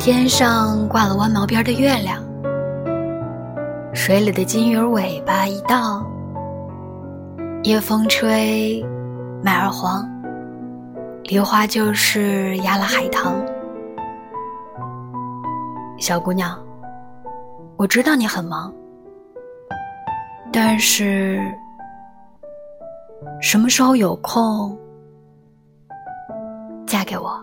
天上挂了弯毛边的月亮。水里的金鱼尾巴一荡。夜风吹麦儿黄，梨花就是压了海棠。小姑娘，我知道你很忙。但是什么时候有空？嫁给我。